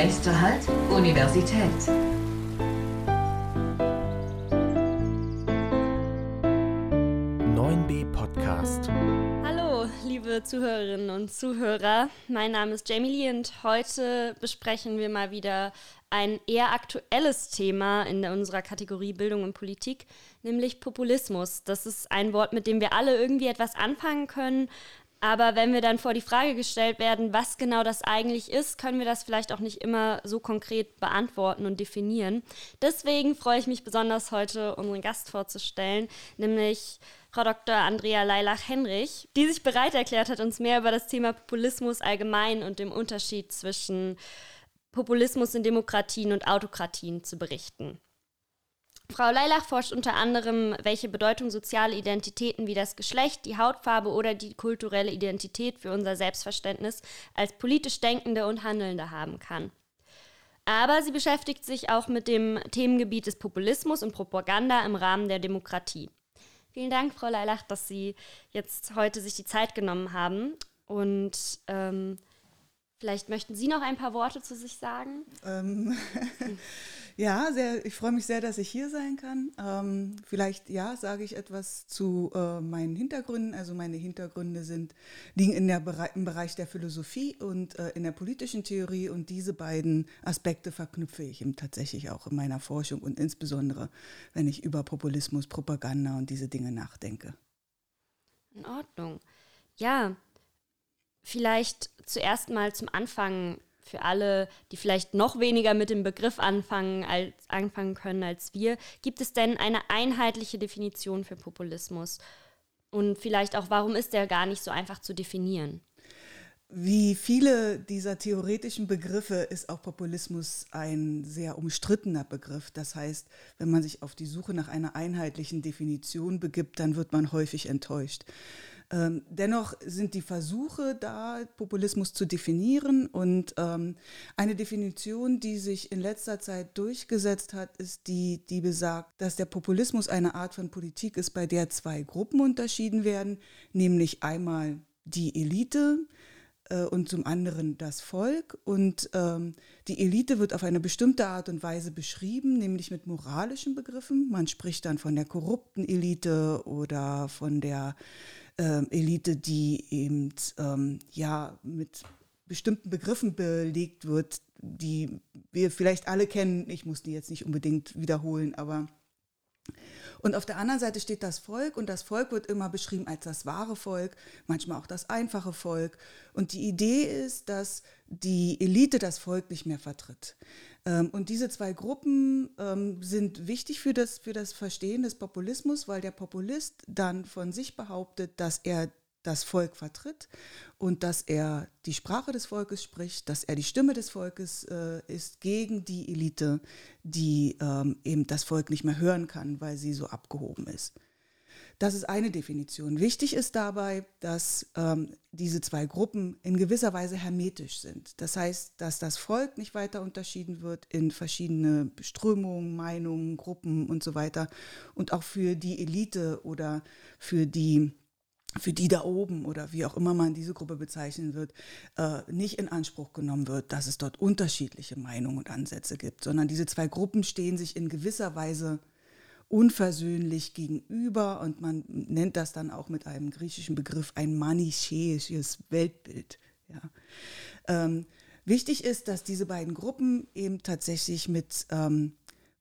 Nächster Halt, Universität. Podcast. Hallo, liebe Zuhörerinnen und Zuhörer. Mein Name ist Jamie Lee und heute besprechen wir mal wieder ein eher aktuelles Thema in unserer Kategorie Bildung und Politik, nämlich Populismus. Das ist ein Wort, mit dem wir alle irgendwie etwas anfangen können, aber wenn wir dann vor die Frage gestellt werden, was genau das eigentlich ist, können wir das vielleicht auch nicht immer so konkret beantworten und definieren. Deswegen freue ich mich besonders heute, unseren Gast vorzustellen, nämlich Frau Dr. Andrea Leilach-Henrich, die sich bereit erklärt hat, uns mehr über das Thema Populismus allgemein und dem Unterschied zwischen Populismus in Demokratien und Autokratien zu berichten. Frau Leilach forscht unter anderem, welche Bedeutung soziale Identitäten wie das Geschlecht, die Hautfarbe oder die kulturelle Identität für unser Selbstverständnis als politisch Denkende und Handelnde haben kann. Aber sie beschäftigt sich auch mit dem Themengebiet des Populismus und Propaganda im Rahmen der Demokratie. Vielen Dank, Frau Leilach, dass Sie jetzt heute sich die Zeit genommen haben. Und ähm, vielleicht möchten Sie noch ein paar Worte zu sich sagen. Ähm, Ja, sehr, ich freue mich sehr, dass ich hier sein kann. Ähm, vielleicht, ja, sage ich etwas zu äh, meinen Hintergründen. Also meine Hintergründe sind, liegen in der, im Bereich der Philosophie und äh, in der politischen Theorie und diese beiden Aspekte verknüpfe ich eben tatsächlich auch in meiner Forschung und insbesondere, wenn ich über Populismus, Propaganda und diese Dinge nachdenke. In Ordnung. Ja, vielleicht zuerst mal zum Anfang für alle, die vielleicht noch weniger mit dem Begriff anfangen, als, anfangen können als wir, gibt es denn eine einheitliche Definition für Populismus? Und vielleicht auch, warum ist der gar nicht so einfach zu definieren? Wie viele dieser theoretischen Begriffe ist auch Populismus ein sehr umstrittener Begriff. Das heißt, wenn man sich auf die Suche nach einer einheitlichen Definition begibt, dann wird man häufig enttäuscht. Ähm, dennoch sind die Versuche da, Populismus zu definieren. Und ähm, eine Definition, die sich in letzter Zeit durchgesetzt hat, ist die, die besagt, dass der Populismus eine Art von Politik ist, bei der zwei Gruppen unterschieden werden, nämlich einmal die Elite, äh, und zum anderen das Volk. Und ähm, die Elite wird auf eine bestimmte Art und Weise beschrieben, nämlich mit moralischen Begriffen. Man spricht dann von der korrupten Elite oder von der äh, Elite, die eben ähm, ja mit bestimmten Begriffen belegt wird, die wir vielleicht alle kennen. Ich muss die jetzt nicht unbedingt wiederholen, aber und auf der anderen Seite steht das Volk und das Volk wird immer beschrieben als das wahre Volk, manchmal auch das einfache Volk. Und die Idee ist, dass die Elite das Volk nicht mehr vertritt. Ähm, und diese zwei Gruppen ähm, sind wichtig für das, für das Verstehen des Populismus, weil der Populist dann von sich behauptet, dass er das Volk vertritt und dass er die Sprache des Volkes spricht, dass er die Stimme des Volkes äh, ist gegen die Elite, die ähm, eben das Volk nicht mehr hören kann, weil sie so abgehoben ist. Das ist eine Definition. Wichtig ist dabei, dass ähm, diese zwei Gruppen in gewisser Weise hermetisch sind. Das heißt, dass das Volk nicht weiter unterschieden wird in verschiedene Strömungen, Meinungen, Gruppen und so weiter. Und auch für die Elite oder für die für die da oben oder wie auch immer man diese Gruppe bezeichnen wird, äh, nicht in Anspruch genommen wird, dass es dort unterschiedliche Meinungen und Ansätze gibt, sondern diese zwei Gruppen stehen sich in gewisser Weise unversöhnlich gegenüber und man nennt das dann auch mit einem griechischen Begriff ein manichäisches Weltbild. Ja. Ähm, wichtig ist, dass diese beiden Gruppen eben tatsächlich mit ähm,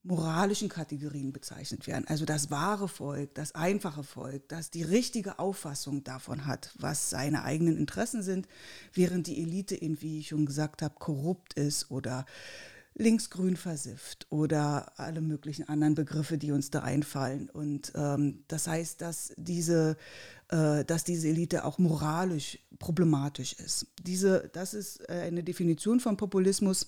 moralischen Kategorien bezeichnet werden. Also das wahre Volk, das einfache Volk, das die richtige Auffassung davon hat, was seine eigenen Interessen sind, während die Elite eben, wie ich schon gesagt habe, korrupt ist oder linksgrün versifft oder alle möglichen anderen Begriffe, die uns da einfallen. Und ähm, das heißt, dass diese, äh, dass diese Elite auch moralisch problematisch ist. Diese, das ist äh, eine Definition von Populismus,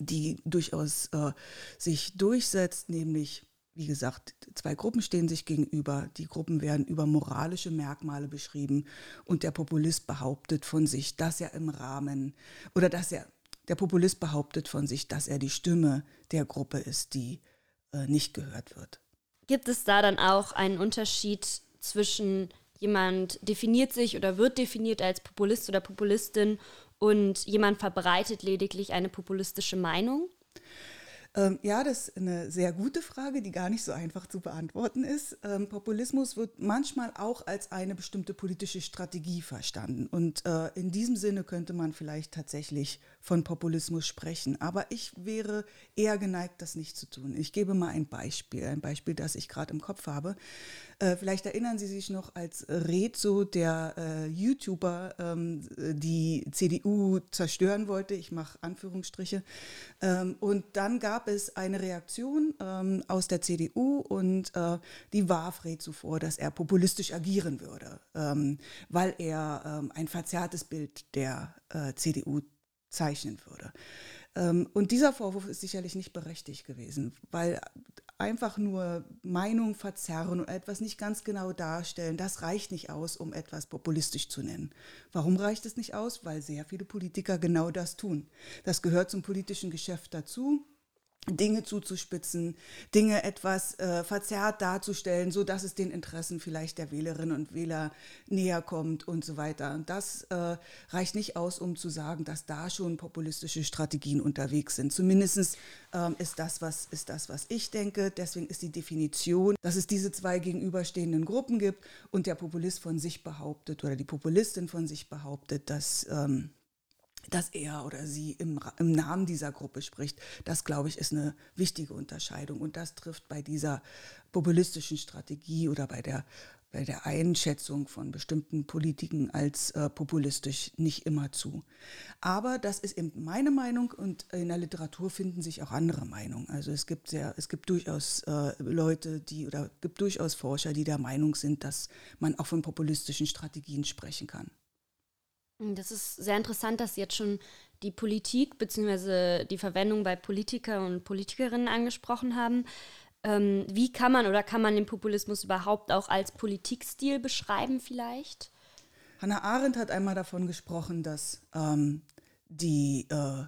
die durchaus äh, sich durchsetzt, nämlich, wie gesagt, zwei Gruppen stehen sich gegenüber, die Gruppen werden über moralische Merkmale beschrieben und der Populist behauptet von sich, dass er im Rahmen oder dass er, der Populist behauptet von sich, dass er die Stimme der Gruppe ist, die äh, nicht gehört wird. Gibt es da dann auch einen Unterschied zwischen jemand definiert sich oder wird definiert als Populist oder Populistin und jemand verbreitet lediglich eine populistische Meinung? Ähm, ja, das ist eine sehr gute Frage, die gar nicht so einfach zu beantworten ist. Ähm, Populismus wird manchmal auch als eine bestimmte politische Strategie verstanden. Und äh, in diesem Sinne könnte man vielleicht tatsächlich von Populismus sprechen. Aber ich wäre eher geneigt, das nicht zu tun. Ich gebe mal ein Beispiel, ein Beispiel, das ich gerade im Kopf habe. Äh, vielleicht erinnern Sie sich noch, als Rezo, der äh, YouTuber, ähm, die CDU zerstören wollte, ich mache Anführungsstriche, ähm, und dann gab es eine Reaktion ähm, aus der CDU und äh, die warf Rezo vor, dass er populistisch agieren würde, ähm, weil er ähm, ein verzerrtes Bild der äh, CDU zeichnen würde. Ähm, und dieser Vorwurf ist sicherlich nicht berechtigt gewesen, weil einfach nur Meinung verzerren und etwas nicht ganz genau darstellen, das reicht nicht aus, um etwas populistisch zu nennen. Warum reicht es nicht aus? Weil sehr viele Politiker genau das tun. Das gehört zum politischen Geschäft dazu. Dinge zuzuspitzen, Dinge etwas äh, verzerrt darzustellen, so dass es den Interessen vielleicht der Wählerinnen und Wähler näher kommt und so weiter. Und das äh, reicht nicht aus, um zu sagen, dass da schon populistische Strategien unterwegs sind. Zumindest ähm, ist das was ist das, was ich denke. Deswegen ist die Definition, dass es diese zwei gegenüberstehenden Gruppen gibt und der Populist von sich behauptet oder die Populistin von sich behauptet, dass ähm, dass er oder sie im, im, Namen dieser Gruppe spricht. Das, glaube ich, ist eine wichtige Unterscheidung. Und das trifft bei dieser populistischen Strategie oder bei der, bei der Einschätzung von bestimmten Politiken als äh, populistisch nicht immer zu. Aber das ist eben meine Meinung und in der Literatur finden sich auch andere Meinungen. Also es gibt sehr, es gibt durchaus äh, Leute, die oder gibt durchaus Forscher, die der Meinung sind, dass man auch von populistischen Strategien sprechen kann. Das ist sehr interessant, dass jetzt schon die Politik bzw. die Verwendung bei Politiker und Politikerinnen angesprochen haben. Ähm, wie kann man oder kann man den Populismus überhaupt auch als Politikstil beschreiben vielleicht? Hannah Arendt hat einmal davon gesprochen, dass ähm, die, äh,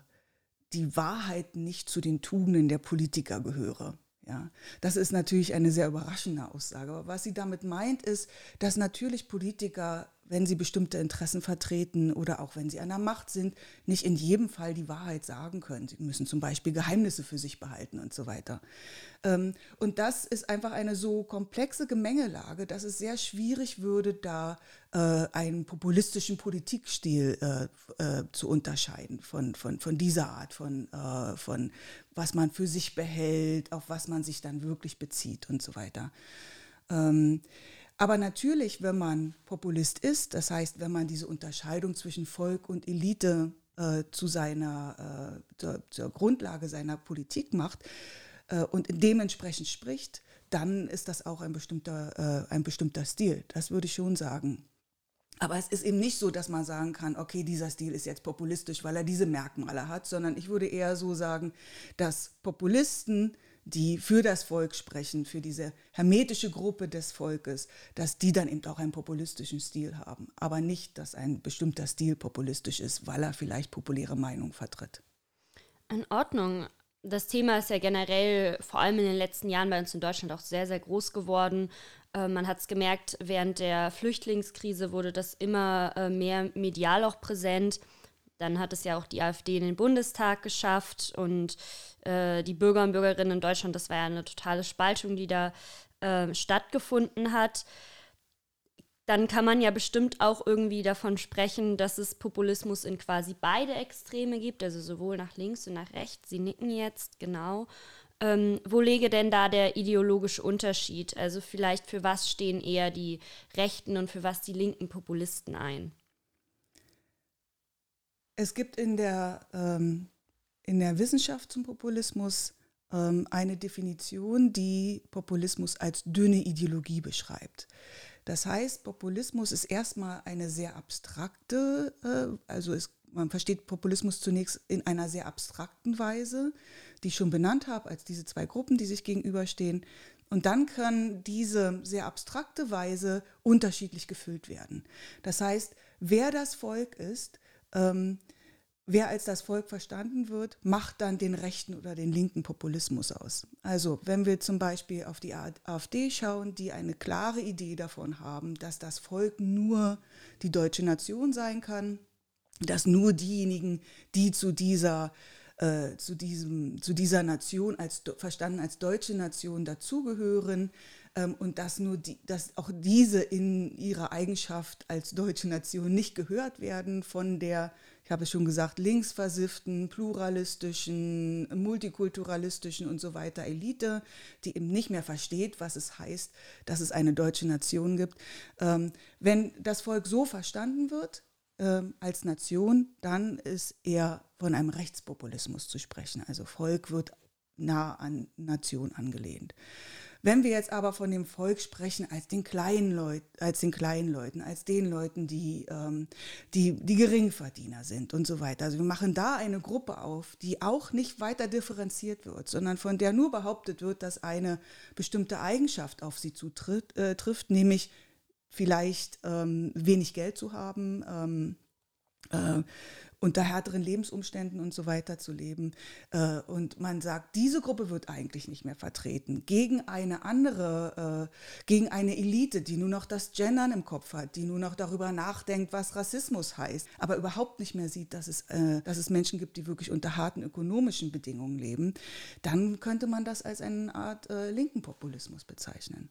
die Wahrheit nicht zu den Tugenden der Politiker gehöre. Ja, das ist natürlich eine sehr überraschende Aussage. Aber was sie damit meint, ist, dass natürlich Politiker wenn sie bestimmte Interessen vertreten oder auch wenn sie an der Macht sind, nicht in jedem Fall die Wahrheit sagen können. Sie müssen zum Beispiel Geheimnisse für sich behalten und so weiter. Ähm, und das ist einfach eine so komplexe Gemengelage, dass es sehr schwierig würde, da äh, einen populistischen Politikstil äh, äh, zu unterscheiden von, von, von dieser Art, von, von was man für sich behält, auf was man sich dann wirklich bezieht und so weiter. Aber natürlich, wenn man Populist ist, das heißt, wenn man diese Unterscheidung zwischen Volk und Elite äh, zu seiner, äh, zur, zur, Grundlage seiner Politik macht äh, und dementsprechend spricht, dann ist das auch ein bestimmter, äh, ein bestimmter Stil. Das würde ich schon sagen. Aber es ist eben nicht so, dass man sagen kann, okay, dieser Stil ist jetzt populistisch, weil er diese Merkmale hat, sondern ich würde eher so sagen, dass Populisten die für das Volk sprechen, für diese hermetische Gruppe des Volkes, dass die dann eben auch einen populistischen Stil haben. Aber nicht, dass ein bestimmter Stil populistisch ist, weil er vielleicht populäre Meinung vertritt. In Ordnung. Das Thema ist ja generell vor allem in den letzten Jahren bei uns in Deutschland auch sehr, sehr groß geworden. Äh, man hat es gemerkt, während der Flüchtlingskrise wurde das immer äh, mehr medial auch präsent. Dann hat es ja auch die AfD in den Bundestag geschafft und äh, die Bürger und Bürgerinnen in Deutschland, das war ja eine totale Spaltung, die da äh, stattgefunden hat. Dann kann man ja bestimmt auch irgendwie davon sprechen, dass es Populismus in quasi beide Extreme gibt, also sowohl nach links und nach rechts. Sie nicken jetzt, genau. Ähm, wo lege denn da der ideologische Unterschied? Also vielleicht für was stehen eher die rechten und für was die linken Populisten ein? Es gibt in der, ähm, in der Wissenschaft zum Populismus ähm, eine Definition, die Populismus als dünne Ideologie beschreibt. Das heißt, Populismus ist erstmal eine sehr abstrakte, äh, also es, man versteht Populismus zunächst in einer sehr abstrakten Weise, die ich schon benannt habe, als diese zwei Gruppen, die sich gegenüberstehen. Und dann kann diese sehr abstrakte Weise unterschiedlich gefüllt werden. Das heißt, wer das Volk ist, ähm, wer als das Volk verstanden wird, macht dann den rechten oder den linken Populismus aus. Also wenn wir zum Beispiel auf die AfD schauen, die eine klare Idee davon haben, dass das Volk nur die deutsche Nation sein kann, dass nur diejenigen, die zu dieser äh, zu, diesem, zu dieser Nation als verstanden als deutsche Nation dazugehören und dass nur die, dass auch diese in ihrer Eigenschaft als deutsche Nation nicht gehört werden von der, ich habe es schon gesagt, linksversifften, pluralistischen, multikulturalistischen und so weiter Elite, die eben nicht mehr versteht, was es heißt, dass es eine deutsche Nation gibt. Ähm, wenn das Volk so verstanden wird, ähm, als Nation, dann ist eher von einem Rechtspopulismus zu sprechen. Also Volk wird nah an Nation angelehnt. Wenn wir jetzt aber von dem Volk sprechen als den kleinen Leuten, als den kleinen Leuten, als den Leuten, die, ähm, die, die Geringverdiener sind und so weiter. Also wir machen da eine Gruppe auf, die auch nicht weiter differenziert wird, sondern von der nur behauptet wird, dass eine bestimmte Eigenschaft auf sie zutrifft, äh, trifft, nämlich vielleicht ähm, wenig Geld zu haben, ähm, äh, unter härteren Lebensumständen und so weiter zu leben. Äh, und man sagt, diese Gruppe wird eigentlich nicht mehr vertreten gegen eine andere, äh, gegen eine Elite, die nur noch das Gendern im Kopf hat, die nur noch darüber nachdenkt, was Rassismus heißt, aber überhaupt nicht mehr sieht, dass es, äh, dass es Menschen gibt, die wirklich unter harten ökonomischen Bedingungen leben, dann könnte man das als eine Art linken Populismus bezeichnen.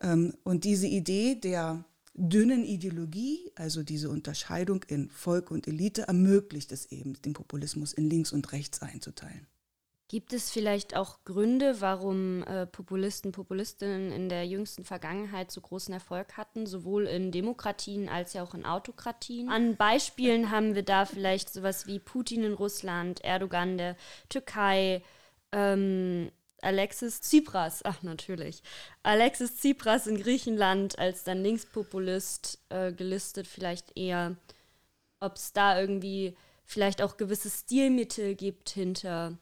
Ähm, und diese Idee der dünnen Ideologie, also diese Unterscheidung in Volk und Elite, ermöglicht es eben, den Populismus in links und rechts einzuteilen. Gibt es vielleicht auch Gründe, warum äh, Populisten, Populistinnen in der jüngsten Vergangenheit so großen Erfolg hatten, sowohl in Demokratien als ja auch in Autokratien? An Beispielen haben wir da vielleicht sowas wie Putin in Russland, Erdogan der Türkei, ähm, Alexis Tsipras, ach natürlich, Alexis Tsipras in Griechenland als dann Linkspopulist äh, gelistet, vielleicht eher, ob es da irgendwie vielleicht auch gewisse Stilmittel gibt hinter.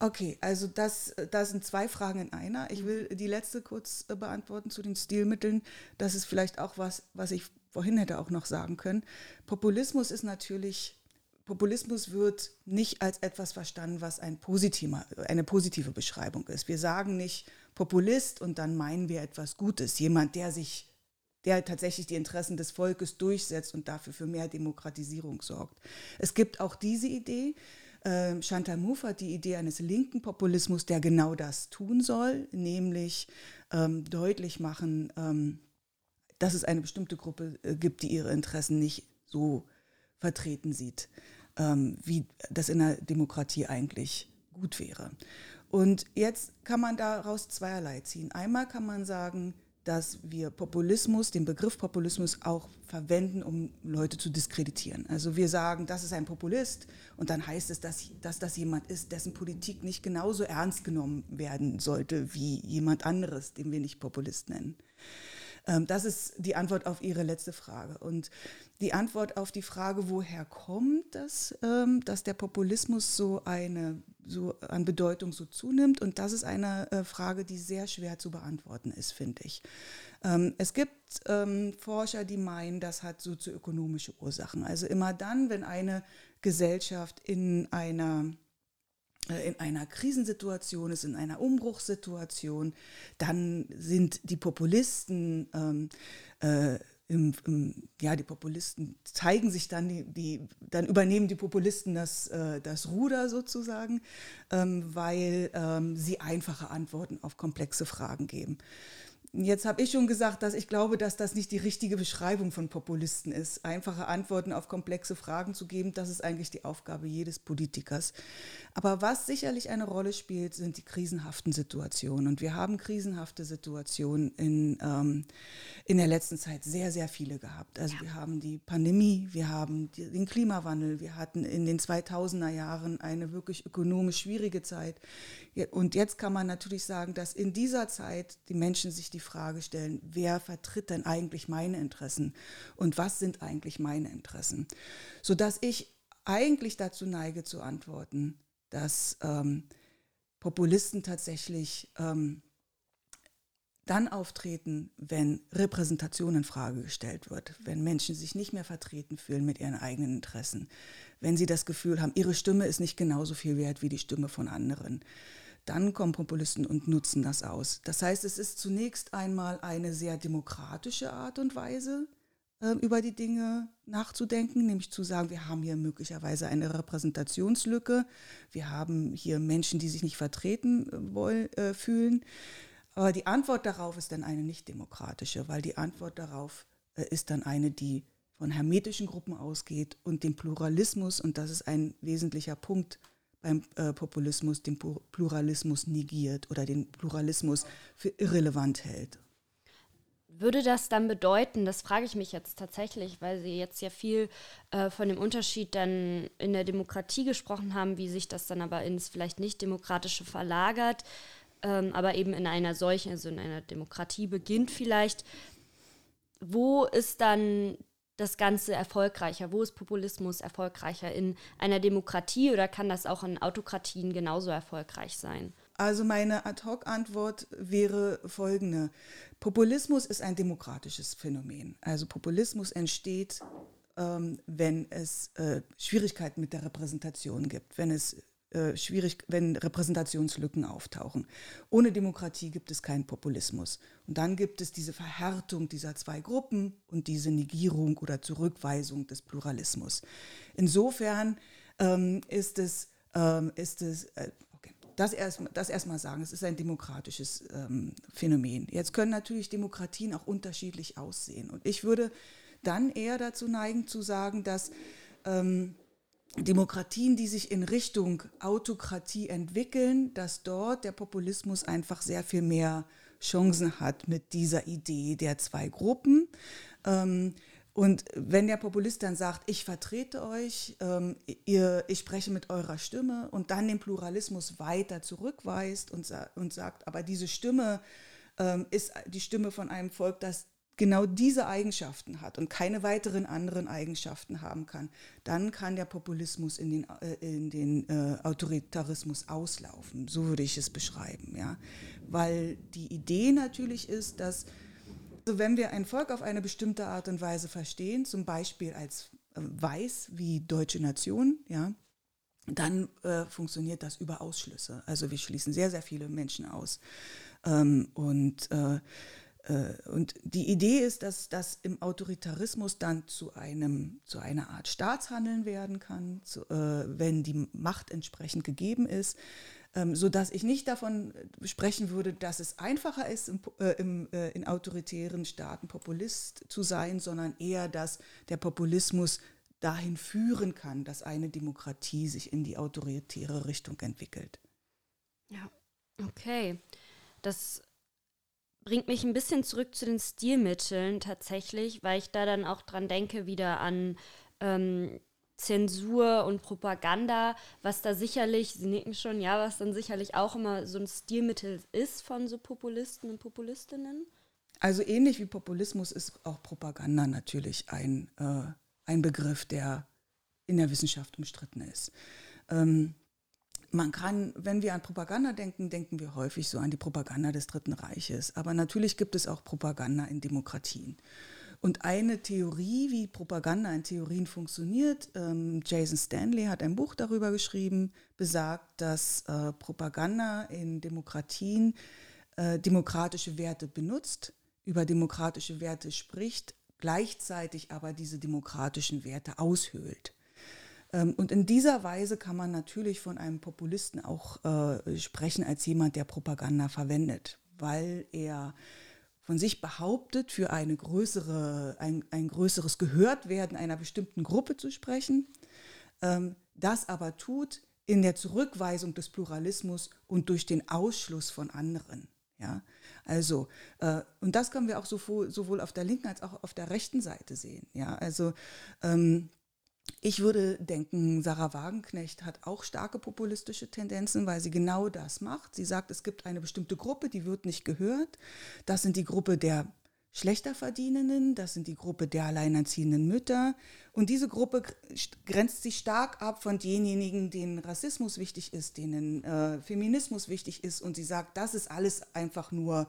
Okay, also das, das sind zwei Fragen in einer. Ich will die letzte kurz äh, beantworten zu den Stilmitteln. Das ist vielleicht auch was, was ich vorhin hätte auch noch sagen können. Populismus ist natürlich Populismus wird nicht als etwas verstanden, was ein positiver, eine positive Beschreibung ist. Wir sagen nicht Populist und dann meinen wir etwas Gutes. Jemand, der sich, der tatsächlich die Interessen des Volkes durchsetzt und dafür für mehr Demokratisierung sorgt. Es gibt auch diese Idee. Äh, Chantal Mouffe hat die Idee eines linken Populismus, der genau das tun soll, nämlich ähm, deutlich machen, ähm, dass es eine bestimmte Gruppe äh, gibt, die ihre Interessen nicht so vertreten sieht ähm, wie das in der Demokratie eigentlich gut wäre. Und jetzt kann man daraus zweierlei ziehen. Einmal kann man sagen, dass wir Populismus, den Begriff Populismus auch verwenden, um Leute zu diskreditieren. Also wir sagen, das ist ein Populist und dann heißt es, dass, dass das jemand ist, dessen Politik nicht genauso ernst genommen werden sollte wie jemand anderes, den wir nicht Populist nennen. Ähm, das ist die Antwort auf Ihre letzte Frage. Und die Antwort auf die Frage, woher kommt das, ähm, dass der Populismus so eine so an Bedeutung so zunimmt. Und das ist eine äh, Frage, die sehr schwer zu beantworten ist, finde ich. Ähm, es gibt Forscher, die meinen, das hat sozioökonomische Ursachen. Also immer dann, wenn eine Gesellschaft in einer in einer Krisensituation ist, in einer Umbruchssituation, dann sind die Populisten, ähm, äh, im, im, ja, die Populisten zeigen sich dann, die, die, dann übernehmen die Populisten das, äh, das Ruder sozusagen, ähm, weil ähm, sie einfache Antworten auf komplexe Fragen geben. Jetzt habe ich schon gesagt, dass ich glaube, dass das nicht die richtige Beschreibung von Populisten ist. Einfache Antworten auf komplexe Fragen zu geben, das ist eigentlich die Aufgabe jedes Politikers. Aber was sicherlich eine Rolle spielt, sind die krisenhaften Situationen. Und wir haben krisenhafte Situationen in, ähm, in der letzten Zeit sehr, sehr viele gehabt. Also ja. wir haben die Pandemie, wir haben die, den Klimawandel, wir hatten in den 2000er Jahren eine wirklich ökonomisch schwierige Zeit. Und jetzt kann man natürlich sagen, dass in dieser Zeit die Menschen sich die Frage stellen, wer vertritt denn eigentlich meine Interessen und was sind eigentlich meine Interessen? Sodass ich eigentlich dazu neige zu antworten, dass ähm, Populisten tatsächlich ähm, dann auftreten, wenn Repräsentation in Frage gestellt wird, wenn Menschen sich nicht mehr vertreten fühlen mit ihren eigenen Interessen, wenn sie das Gefühl haben, ihre Stimme ist nicht genauso viel wert wie die Stimme von anderen, dann kommen Populisten und nutzen das aus. Das heißt, es ist zunächst einmal eine sehr demokratische Art und Weise, äh, über die Dinge nachzudenken, nämlich zu sagen, wir haben hier möglicherweise eine Repräsentationslücke, wir haben hier Menschen, die sich nicht vertreten äh, wollen, äh, fühlen. Aber die Antwort darauf ist dann eine nicht demokratische, weil die Antwort darauf äh, ist dann eine, die von hermetischen Gruppen ausgeht und den Pluralismus, und das ist ein wesentlicher Punkt beim äh, Populismus, den Pluralismus negiert oder den Pluralismus für irrelevant hält. Würde das dann bedeuten, das frage ich mich jetzt tatsächlich, weil Sie jetzt ja viel äh, von dem Unterschied dann in der Demokratie gesprochen haben, wie sich das dann aber ins vielleicht nicht demokratische verlagert, ähm, aber eben in einer solchen, also in einer Demokratie beginnt vielleicht. Wo ist dann das Ganze erfolgreicher? Wo ist Populismus erfolgreicher? In einer Demokratie oder kann das auch in Autokratien genauso erfolgreich sein? Also meine Ad-hoc-Antwort wäre folgende. Populismus ist ein demokratisches Phänomen. Also Populismus entsteht, ähm, wenn es äh, Schwierigkeiten mit der Repräsentation gibt, wenn es äh, schwierig, wenn Repräsentationslücken auftauchen. Ohne Demokratie gibt es keinen Populismus. Und dann gibt es diese Verhärtung dieser zwei Gruppen und diese Negierung oder Zurückweisung des Pluralismus. Insofern ähm, ist es, ähm, ist es äh, das erstmal das erst sagen, es ist ein demokratisches ähm, Phänomen. Jetzt können natürlich Demokratien auch unterschiedlich aussehen. Und ich würde dann eher dazu neigen zu sagen, dass ähm, Demokratien, die sich in Richtung Autokratie entwickeln, dass dort der Populismus einfach sehr viel mehr Chancen hat mit dieser Idee der zwei Gruppen. Ähm, und wenn der Populist dann sagt, ich vertrete euch, ähm, ihr, ich spreche mit eurer Stimme und dann den Pluralismus weiter zurückweist und, und sagt, aber diese Stimme ähm, ist die Stimme von einem Volk, das genau diese Eigenschaften hat und keine weiteren anderen Eigenschaften haben kann, dann kann der Populismus in den, äh, in den äh, Autoritarismus auslaufen. So würde ich es beschreiben. Ja? Weil die Idee natürlich ist, dass also wenn wir ein Volk auf eine bestimmte Art und Weise verstehen, zum Beispiel als äh, weiß wie deutsche Nation, ja, dann äh, funktioniert das über Ausschlüsse. Also wir schließen sehr, sehr viele Menschen aus. Ähm, und äh, und die Idee ist, dass das im Autoritarismus dann zu, einem, zu einer Art Staatshandeln werden kann, zu, äh, wenn die Macht entsprechend gegeben ist, ähm, sodass ich nicht davon sprechen würde, dass es einfacher ist, im, äh, im, äh, in autoritären Staaten Populist zu sein, sondern eher, dass der Populismus dahin führen kann, dass eine Demokratie sich in die autoritäre Richtung entwickelt. Ja, okay. Das bringt mich ein bisschen zurück zu den Stilmitteln tatsächlich, weil ich da dann auch dran denke, wieder an ähm, Zensur und Propaganda, was da sicherlich, Sie nicken schon, ja, was dann sicherlich auch immer so ein Stilmittel ist von so Populisten und Populistinnen. Also ähnlich wie Populismus ist auch Propaganda natürlich ein, äh, ein Begriff, der in der Wissenschaft umstritten ist. Ähm, man kann, wenn wir an Propaganda denken, denken wir häufig so an die Propaganda des Dritten Reiches. Aber natürlich gibt es auch Propaganda in Demokratien. Und eine Theorie, wie Propaganda in Theorien funktioniert, ähm, Jason Stanley hat ein Buch darüber geschrieben, besagt, dass äh, Propaganda in Demokratien äh, demokratische Werte benutzt, über demokratische Werte spricht, gleichzeitig aber diese demokratischen Werte aushöhlt. Ähm, und in dieser Weise kann man natürlich von einem Populisten auch äh, sprechen als jemand, der Propaganda verwendet, weil er von sich behauptet, für eine größere, ein, ein größeres Gehörtwerden einer bestimmten Gruppe zu sprechen, ähm, das aber tut in der Zurückweisung des Pluralismus und durch den Ausschluss von anderen. Ja, also, äh, und das können wir auch sowohl, sowohl auf der linken als auch auf der rechten Seite sehen. Ja, also, ähm, ich würde denken, Sarah Wagenknecht hat auch starke populistische Tendenzen, weil sie genau das macht. Sie sagt, es gibt eine bestimmte Gruppe, die wird nicht gehört. Das sind die Gruppe der schlechter Verdienenden, das sind die Gruppe der alleinerziehenden Mütter. Und diese Gruppe grenzt sich stark ab von denjenigen, denen Rassismus wichtig ist, denen äh, Feminismus wichtig ist. Und sie sagt, das ist alles einfach nur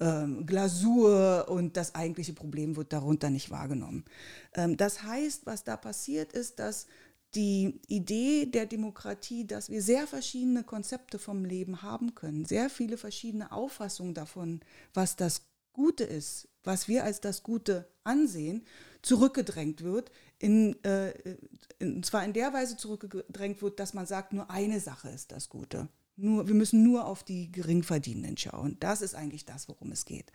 ähm, Glasur und das eigentliche Problem wird darunter nicht wahrgenommen. Ähm, das heißt, was da passiert ist, dass die Idee der Demokratie, dass wir sehr verschiedene Konzepte vom Leben haben können, sehr viele verschiedene Auffassungen davon, was das Gute ist, was wir als das Gute ansehen, zurückgedrängt wird, in, äh, in, zwar in der Weise zurückgedrängt wird, dass man sagt, nur eine Sache ist das Gute. Nur, wir müssen nur auf die Geringverdienenden schauen. Das ist eigentlich das, worum es geht.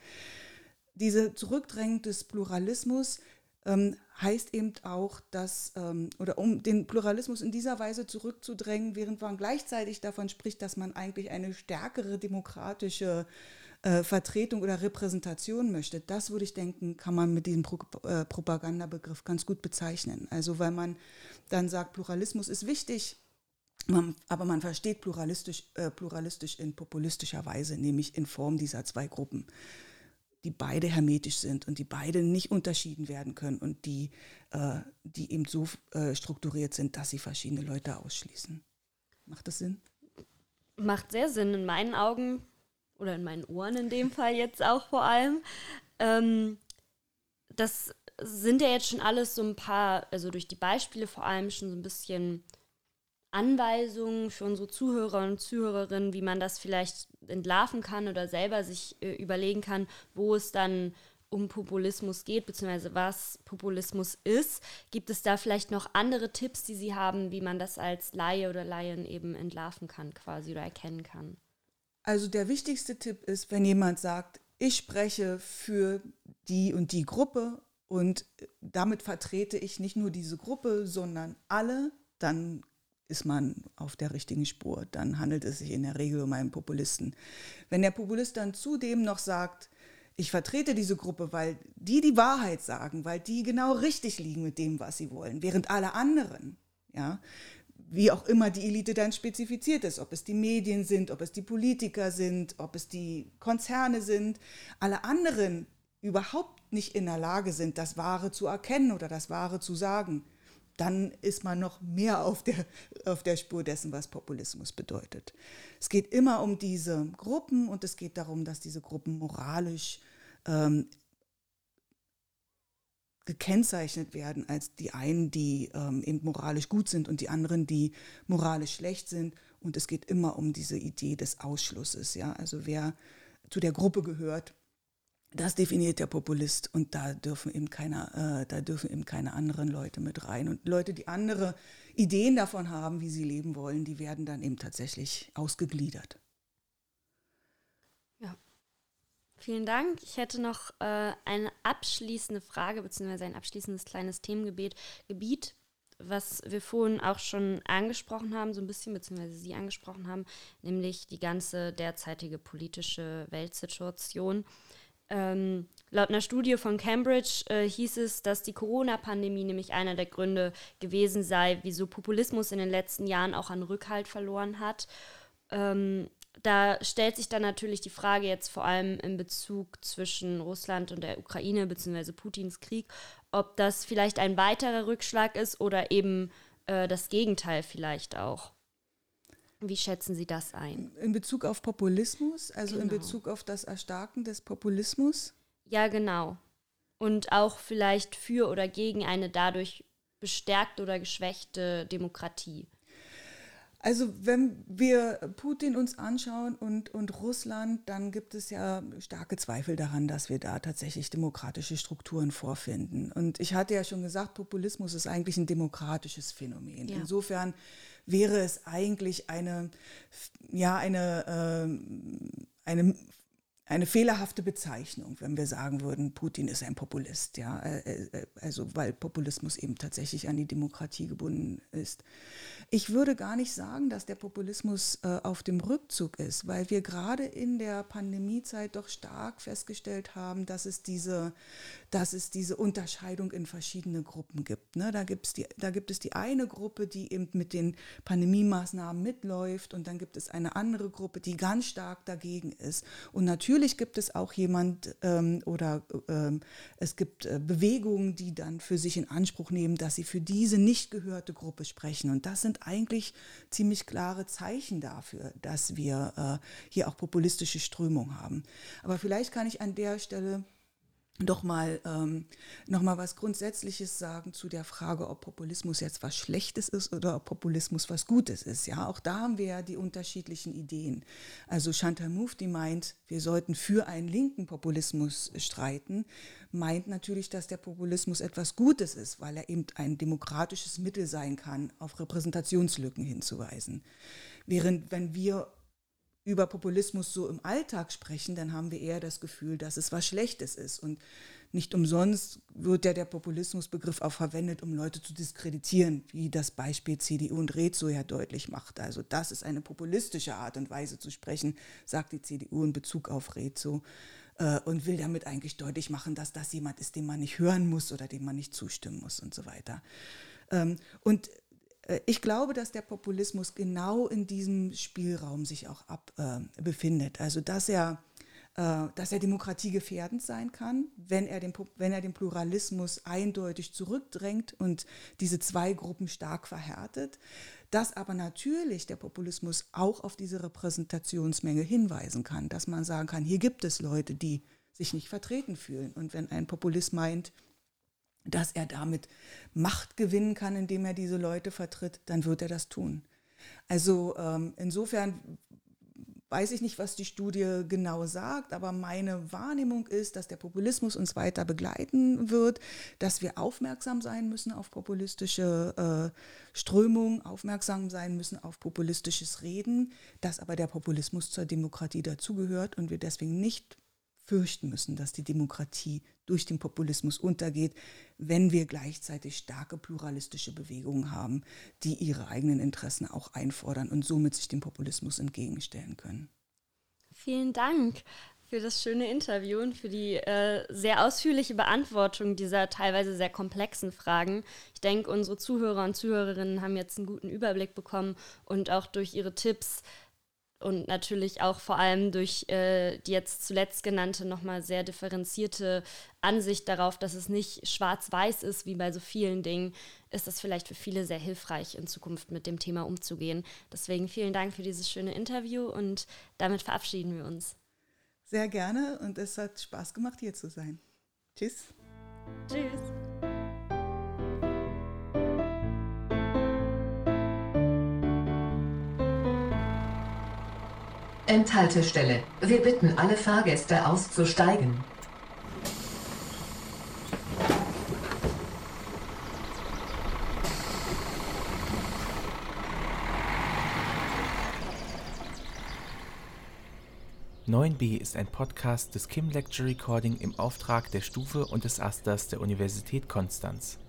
Diese Zurückdrängung des Pluralismus ähm, heißt eben auch, dass, ähm, oder um den Pluralismus in dieser Weise zurückzudrängen, während man gleichzeitig davon spricht, dass man eigentlich eine stärkere demokratische äh, Vertretung oder Repräsentation möchte, das würde ich denken, kann man mit diesem Pro äh, Propagandabegriff ganz gut bezeichnen. Also weil man dann sagt, Pluralismus ist wichtig, man, aber man versteht pluralistisch, äh, pluralistisch in populistischer Weise, nämlich in Form dieser zwei Gruppen, die beide hermetisch sind und die beide nicht unterschieden werden können und die, äh, die eben so äh, strukturiert sind, dass sie verschiedene Leute ausschließen. Macht das Sinn? Macht sehr Sinn in meinen Augen oder in meinen Ohren in dem Fall jetzt auch vor allem. Ähm, das sind ja jetzt schon alles so ein paar, also durch die Beispiele vor allem schon so ein bisschen Anweisungen für unsere Zuhörer und Zuhörerinnen, wie man das vielleicht entlarven kann oder selber sich äh, überlegen kann, wo es dann um Populismus geht, beziehungsweise was Populismus ist. Gibt es da vielleicht noch andere Tipps, die Sie haben, wie man das als Laie oder Laien eben entlarven kann quasi oder erkennen kann? Also der wichtigste Tipp ist, wenn jemand sagt, ich spreche für die und die Gruppe und damit vertrete ich nicht nur diese Gruppe, sondern alle, dann ist man auf der richtigen Spur. Dann handelt es sich in der Regel um einen Populisten. Wenn der Populist dann zudem noch sagt, ich vertrete diese Gruppe, weil die die Wahrheit sagen, weil die genau richtig liegen mit dem, was sie wollen, während alle anderen, ja, wie auch immer die Elite dann spezifiziert ist, ob es die Medien sind, ob es die Politiker sind, ob es die Konzerne sind, alle anderen überhaupt nicht in der Lage sind, das Wahre zu erkennen oder das Wahre zu sagen, dann ist man noch mehr auf der, auf der Spur dessen, was Populismus bedeutet. Es geht immer um diese Gruppen und es geht darum, dass diese Gruppen moralisch ähm, gekennzeichnet werden als die einen, die ähm, eben moralisch gut sind und die anderen, die moralisch schlecht sind. Und es geht immer um diese Idee des Ausschlusses. Ja? Also wer zu der Gruppe gehört, das definiert der Populist und da dürfen eben keine, äh, da dürfen eben keine anderen Leute mit rein. Und Leute, die andere Ideen davon haben, wie sie leben wollen, die werden dann eben tatsächlich ausgegliedert. Vielen Dank. Ich hätte noch äh, eine abschließende Frage beziehungsweise ein abschließendes kleines Themengebiet, Gebiet, was wir vorhin auch schon angesprochen haben, so ein bisschen, beziehungsweise Sie angesprochen haben, nämlich die ganze derzeitige politische Weltsituation. Ähm, laut einer Studie von Cambridge äh, hieß es, dass die Corona-Pandemie nämlich einer der Gründe gewesen sei, wieso Populismus in den letzten Jahren auch an Rückhalt verloren hat. Ähm, da stellt sich dann natürlich die Frage jetzt vor allem in Bezug zwischen Russland und der Ukraine bzw. Putins Krieg, ob das vielleicht ein weiterer Rückschlag ist oder eben äh, das Gegenteil vielleicht auch. Wie schätzen Sie das ein? In Bezug auf Populismus, also genau. in Bezug auf das Erstarken des Populismus? Ja, genau. Und auch vielleicht für oder gegen eine dadurch bestärkte oder geschwächte Demokratie. Also wenn wir Putin uns anschauen und, und Russland, dann gibt es ja starke Zweifel daran, dass wir da tatsächlich demokratische Strukturen vorfinden. Und ich hatte ja schon gesagt, Populismus ist eigentlich ein demokratisches Phänomen. Ja. Insofern wäre es eigentlich eine, ja, eine, äh, eine eine fehlerhafte Bezeichnung, wenn wir sagen würden, Putin ist ein Populist, ja, äh, äh, also weil Populismus eben tatsächlich an die Demokratie gebunden ist. Ich würde gar nicht sagen, dass der Populismus äh, auf dem Rückzug ist, weil wir gerade in der Pandemiezeit doch stark festgestellt haben, dass es diese, dass es diese Unterscheidung in verschiedene Gruppen gibt. Ne? Da, gibt's die, da gibt es die eine Gruppe, die eben mit den Pandemiemaßnahmen mitläuft und dann gibt es eine andere Gruppe, die ganz stark dagegen ist. Und natürlich gibt es auch jemand ähm, oder ähm, es gibt äh, Bewegungen, die dann für sich in Anspruch nehmen, dass sie für diese nicht gehörte Gruppe sprechen. Und das sind sind eigentlich ziemlich klare Zeichen dafür, dass wir äh, hier auch populistische Strömungen haben. Aber vielleicht kann ich an der Stelle doch mal, ähm, noch mal was Grundsätzliches sagen zu der Frage, ob Populismus jetzt was Schlechtes ist oder ob Populismus was Gutes ist. Ja, auch da haben wir ja die unterschiedlichen Ideen. Also Chantal Mouffe, die meint, wir sollten für einen linken Populismus streiten, meint natürlich, dass der Populismus etwas Gutes ist, weil er eben ein demokratisches Mittel sein kann, auf Repräsentationslücken hinzuweisen. Während wenn wir über Populismus so im Alltag sprechen, dann haben wir eher das Gefühl, dass es was Schlechtes ist. Und nicht umsonst wird ja der Populismusbegriff auch verwendet, um Leute zu diskreditieren, wie das Beispiel CDU und Rezo ja deutlich macht. Also das ist eine populistische Art und Weise zu sprechen, sagt die CDU in Bezug auf Rezo äh, und will damit eigentlich deutlich machen, dass das jemand ist, den man nicht hören muss oder dem man nicht zustimmen muss und so weiter. Ähm, und ich glaube, dass der Populismus genau in diesem Spielraum sich auch ab, äh, befindet. Also dass er, äh, dass er demokratiegefährdend sein kann, wenn er, den, wenn er den Pluralismus eindeutig zurückdrängt und diese zwei Gruppen stark verhärtet. Dass aber natürlich der Populismus auch auf diese Repräsentationsmenge hinweisen kann, dass man sagen kann, hier gibt es Leute, die sich nicht vertreten fühlen. Und wenn ein Populist meint, dass er damit Macht gewinnen kann, indem er diese Leute vertritt, dann wird er das tun. Also ähm, insofern weiß ich nicht, was die Studie genau sagt, aber meine Wahrnehmung ist, dass der Populismus uns weiter begleiten wird, dass wir aufmerksam sein müssen auf populistische äh, Strömungen, aufmerksam sein müssen auf populistisches Reden, dass aber der Populismus zur Demokratie dazugehört und wir deswegen nicht fürchten müssen, dass die Demokratie durch den Populismus untergeht, wenn wir gleichzeitig starke pluralistische Bewegungen haben, die ihre eigenen Interessen auch einfordern und somit sich dem Populismus entgegenstellen können. Vielen Dank für das schöne Interview und für die äh, sehr ausführliche Beantwortung dieser teilweise sehr komplexen Fragen. Ich denke, unsere Zuhörer und Zuhörerinnen haben jetzt einen guten Überblick bekommen und auch durch ihre Tipps und natürlich auch vor allem durch äh, die jetzt zuletzt genannte nochmal sehr differenzierte Ansicht darauf, dass es nicht schwarz-weiß ist, wie bei so vielen Dingen, ist das vielleicht für viele sehr hilfreich, in Zukunft mit dem Thema umzugehen. Deswegen vielen Dank für dieses schöne Interview und damit verabschieden wir uns. Sehr gerne und es hat Spaß gemacht, hier zu sein. Tschüss. Tschüss. Endhaltestelle. Wir bitten alle Fahrgäste auszusteigen. (9b) ist ein Podcast des Kim Lecture Recording im Auftrag der Stufe und des Asters der Universität Konstanz